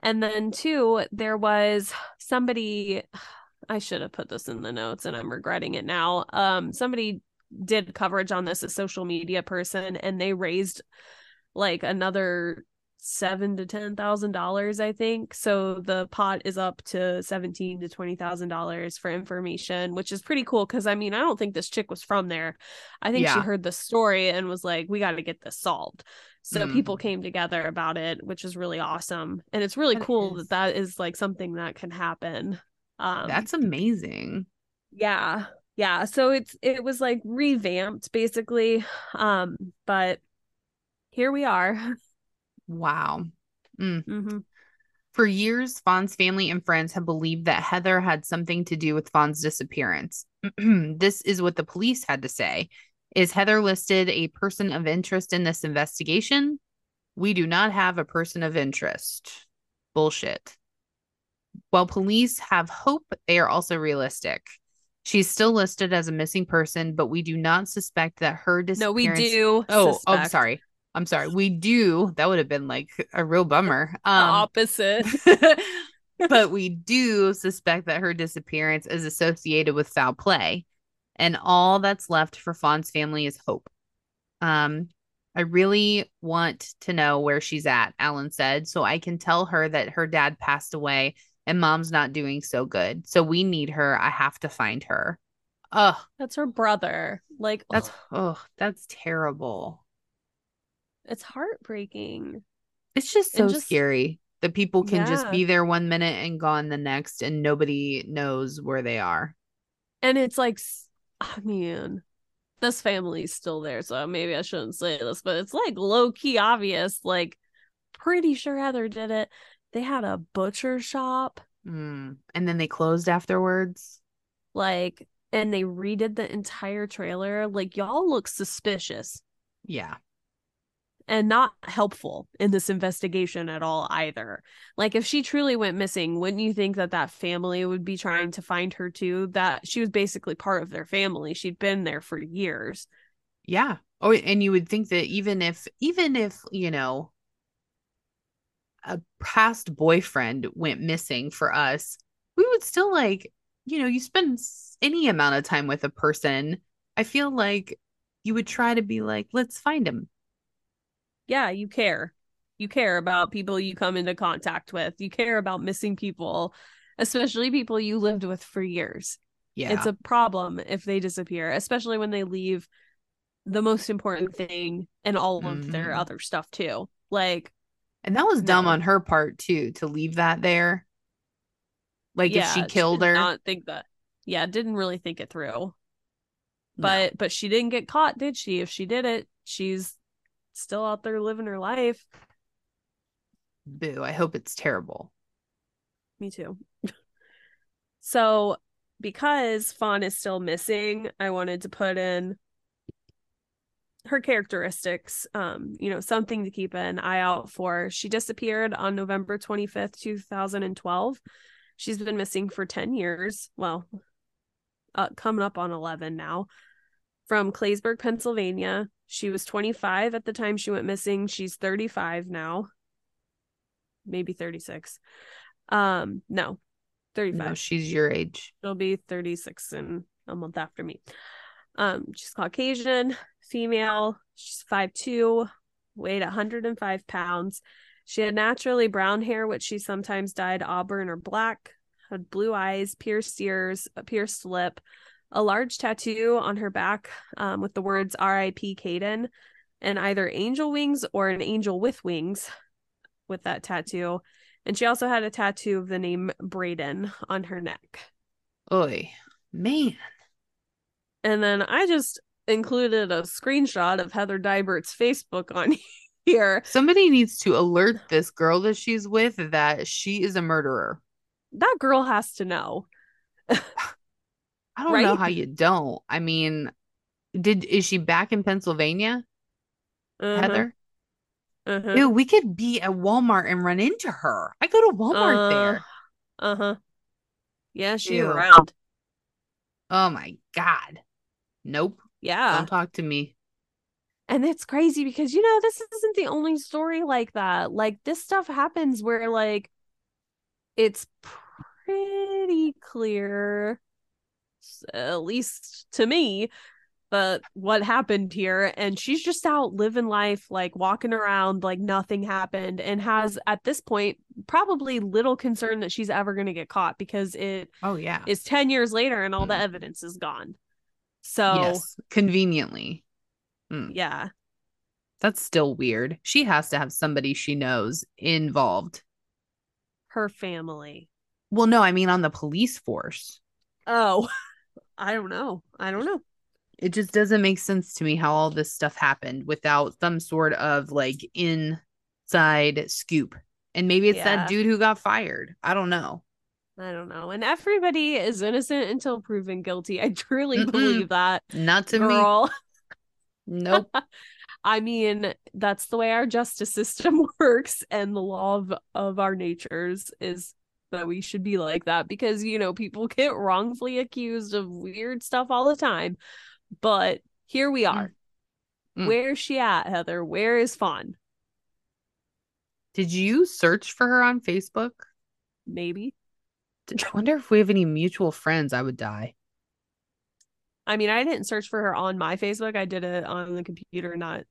And then two, there was somebody [sighs] I should have put this in the notes and I'm regretting it now. Um somebody did coverage on this a social media person and they raised like another seven to ten thousand dollars i think. So the pot is up to seventeen to twenty thousand dollars for information which is pretty cool because i mean i don't think this chick was from there. I think she heard the story and was like we got to get this solved. So Mm. people came together about it which is really awesome. And it's really That cool is. that that is like something that can happen. Um That's amazing. yeah yeah. So it's it was like revamped basically. Um but here we are Wow. Mm. hmm For years, Fawn's family and friends have believed that Heather had something to do with Fawn's disappearance. [clears throat] this is what the police had to say. Is Heather listed a person of interest in this investigation? We do not have a person of interest. Bullshit. While police have hope, they are also realistic. She's still listed as a missing person, but we do not suspect that her disappearance. no we do Oh, oh, I'm sorry. I'm sorry. We do. That would have been like a real bummer. the Um, opposite [laughs] but [laughs] we do suspect that her disappearance is associated with foul play. And all that's left for Fawn's family is hope. Um, I really want to know where she's at, Alan said, so I can tell her that her dad passed away and mom's not doing so good. So we need her. I have to find her. Oh, that's her brother like that's ugh, oh, that's terrible. It's heartbreaking It's just so just- scary that people can just be there one minute and gone the next, and nobody knows where they are. and it's like I mean, this family's still there, so maybe I shouldn't say this, but it's like low key obvious. Like, pretty sure Heather did it. They had a butcher shop. Mm. And then they closed afterwards. Like, and they redid the entire trailer. Like, y'all look suspicious. Yeah and not helpful in this investigation at all either. Like if she truly went missing, wouldn't you think that that family would be trying to find her too? That she was basically part of their family. She'd been there for years. Yeah. Oh, and you would think that even if even if, you know, a past boyfriend went missing for us, we would still like, you know, you spend any amount of time with a person, I feel like you would try to be like, let's find him yeah, you care. You care about people you come into contact with. You care about missing people, especially people you lived with for years. Yeah. It's a problem if they disappear, especially when they leave the most important thing and all of mm-hmm. their other stuff too. Like and that was dumb no. on her part too to leave that there. Like yeah, if she killed she her. Not think that. Yeah, didn't really think it through. But no. but she didn't get caught, did she? If she did it, she's still out there living her life. Boo. I hope it's terrible. Me too. [laughs] so, because Fawn is still missing, I wanted to put in her characteristics um you know something to keep an eye out for she disappeared on november 25th 2012 she's been missing for 10 years well uh, coming up on 11 now from claysburg pennsylvania she was 25 at the time she went missing. She's 35 now. Maybe 36. Um, no, 35. No, she's your age. She'll be 36 in a month after me. Um, she's Caucasian, female. She's 5'2, weighed 105 pounds. She had naturally brown hair, which she sometimes dyed auburn or black, had blue eyes, pierced ears, a pierced lip, a large tattoo on her back um, with the words R.I.P. Kayden and either angel wings or an angel with wings with that tattoo. And she also had a tattoo of the name Braden on her neck. Oi, man. And then I just included a screenshot of Heather Dibert's Facebook on [laughs] here. Somebody needs to alert this girl that she's with that she is a murderer. That girl has to know. [laughs] I don't right? know how you don't. I mean, did is she back in Pennsylvania? Uh-huh. Heather? Uh-huh. Ew, we could be at Walmart and run into her. I go to Walmart uh, there. Uh-huh. Yeah, she's Ew. around. Oh my god. Nope. Yeah. Don't talk to me. And it's crazy because you know, this isn't the only story like that. Like this stuff happens where like it's pretty clear at least to me but what happened here and she's just out living life like walking around like nothing happened and has at this point probably little concern that she's ever going to get caught because it oh yeah. is 10 years later and all mm. the evidence is gone. So yes conveniently. Mm. yeah. That's still weird. She has to have somebody she knows involved. Her family. Well no i mean on the police force. Oh [laughs] I don't know. I don't know. It just doesn't make sense to me how all this stuff happened without some sort of like inside scoop. And maybe it's yeah. that dude who got fired. I don't know. I don't know. And everybody is innocent until proven guilty. I truly Mm-mm. believe that. Not to girl. me. Nope. [laughs] I mean, that's the way our justice system [laughs] works and the law of, of our natures is that we should be like that because you know people [laughs] get wrongfully accused of weird stuff all the time. But here we are. Mm. where's she at heather? Where is fawn? Did you search for her on facebook? Maybe. I wonder if we have any mutual friends. I would die. I mean i didn't search for her on my facebook. I did it on the computer not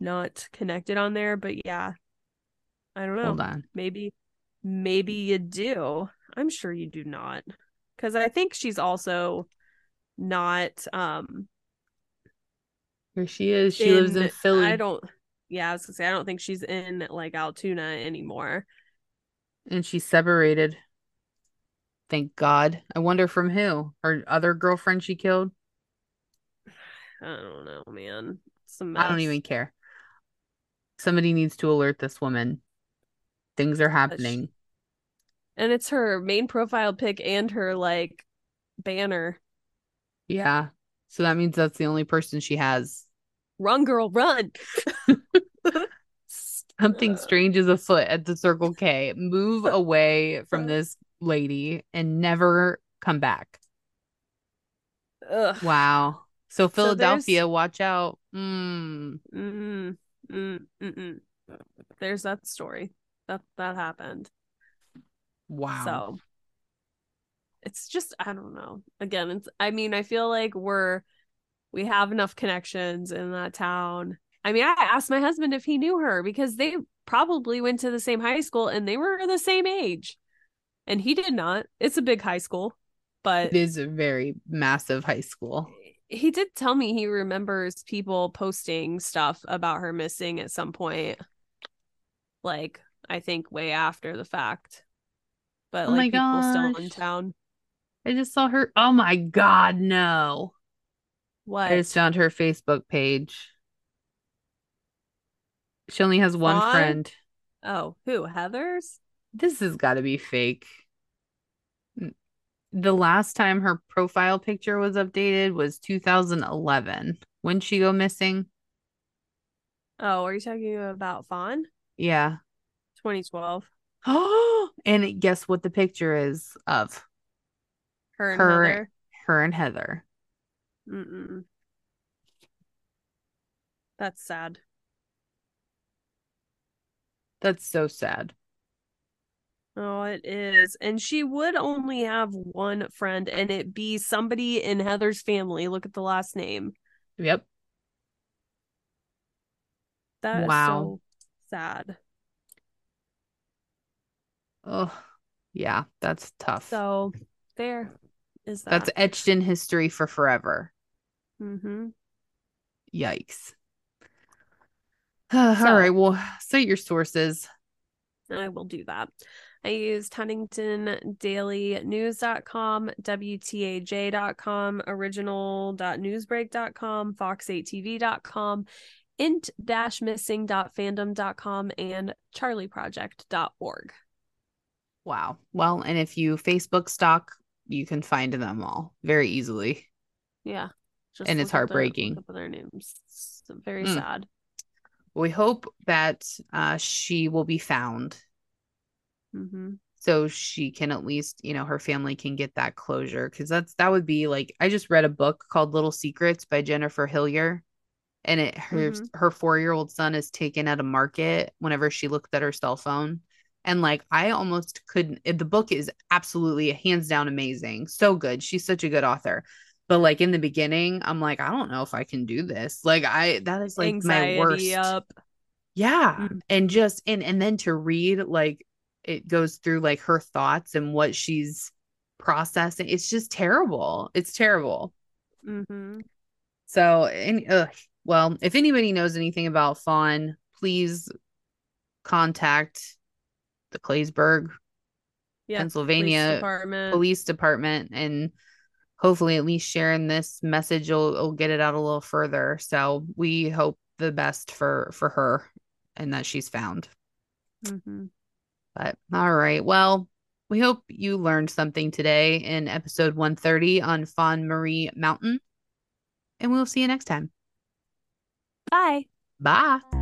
not connected on there but yeah. I don't know. Hold on. maybe maybe you do. I'm sure you do not. Cuz I think she's also not um where she is. She in, lives in Philly. I don't yeah, I was gonna say I don't think she's in like Altoona anymore. And she's separated. Thank God. I wonder from who? Her other girlfriend she killed? [sighs] I don't know, man. I don't even care. Somebody needs to alert this woman. Things are happening. And it's her main profile pic and her like banner. Yeah. So that means that's the only person she has. Run, girl, run. [laughs] Something strange is afoot at the Circle K. Move away from this lady and never come back. Ugh. Wow. So Philadelphia, watch out. Mm, mm. There's that story. That that happened. Wow. So it's just I don't know. Again, it's I mean, I feel like we're we have enough connections in that town. I mean, I asked my husband if he knew her because they probably went to the same high school and they were the same age. And he did not. It's a big high school, but it is a very massive high school. he did tell me he remembers people posting stuff about her missing at some point. Like, I think way after the fact. But Oh like people still in town. I just saw her. Oh my God, no. What? I just found her Facebook page. She only has one friend. Oh, who? Heather's? This has got to be fake. The last time her profile picture was updated was 2011. When she go missing? Oh, are you talking about Fawn? Yeah. 2012. Oh, [gasps] and guess what the picture is of? Her and Her- Heather. Her and Heather. Mm-mm. That's sad. That's so sad. Oh, it is. And she would only have one friend and it be somebody in Heather's family. Look at the last name. Yep. That is Wow. so sad. Oh, yeah, that's tough. So there is that. That's etched in history for forever. mm-hmm. Yikes. [sighs] All So- right, well, cite your sources. I will do that. I used HuntingtonDailyNews.com, WTAJ.com, original.newsbreak.com, Fox8TV.com, int-missing.fandom.com, and charlieproject.org. Wow. Well, and if you Facebook stock, you can find them all very easily. Yeah. And it's look up the- heartbreaking. up their names. It's very Mm. sad. We hope that uh, she will be found hmm so she can at least, you know, her family can get that closure. Cause that's that would be like I just read a book called Little Secrets by Jennifer Hillier. And it her Mhm. her four year old son is taken at a market whenever she looked at her cell phone. And like I almost couldn't the book is absolutely hands down amazing. So good. She's such a good author. But like in the beginning, I'm like, I don't know if I can do this. Like I that is like my worst. Up. Yeah. Mhm. And just and and then to read like it goes through like her thoughts and what she's processing. It's just terrible. It's terrible. hmm So and ugh, well, if anybody knows anything about Fawn, please contact the Claysburg Yeah. Pennsylvania Police department. police department and hopefully at least sharing this message will, will get it out a little further. So we hope the best for for her and that she's found. hmm But all right. Well, we hope you learned something today in episode 130 on Fawn Marie Mountain. And we'll see you next time. Bye. Bye.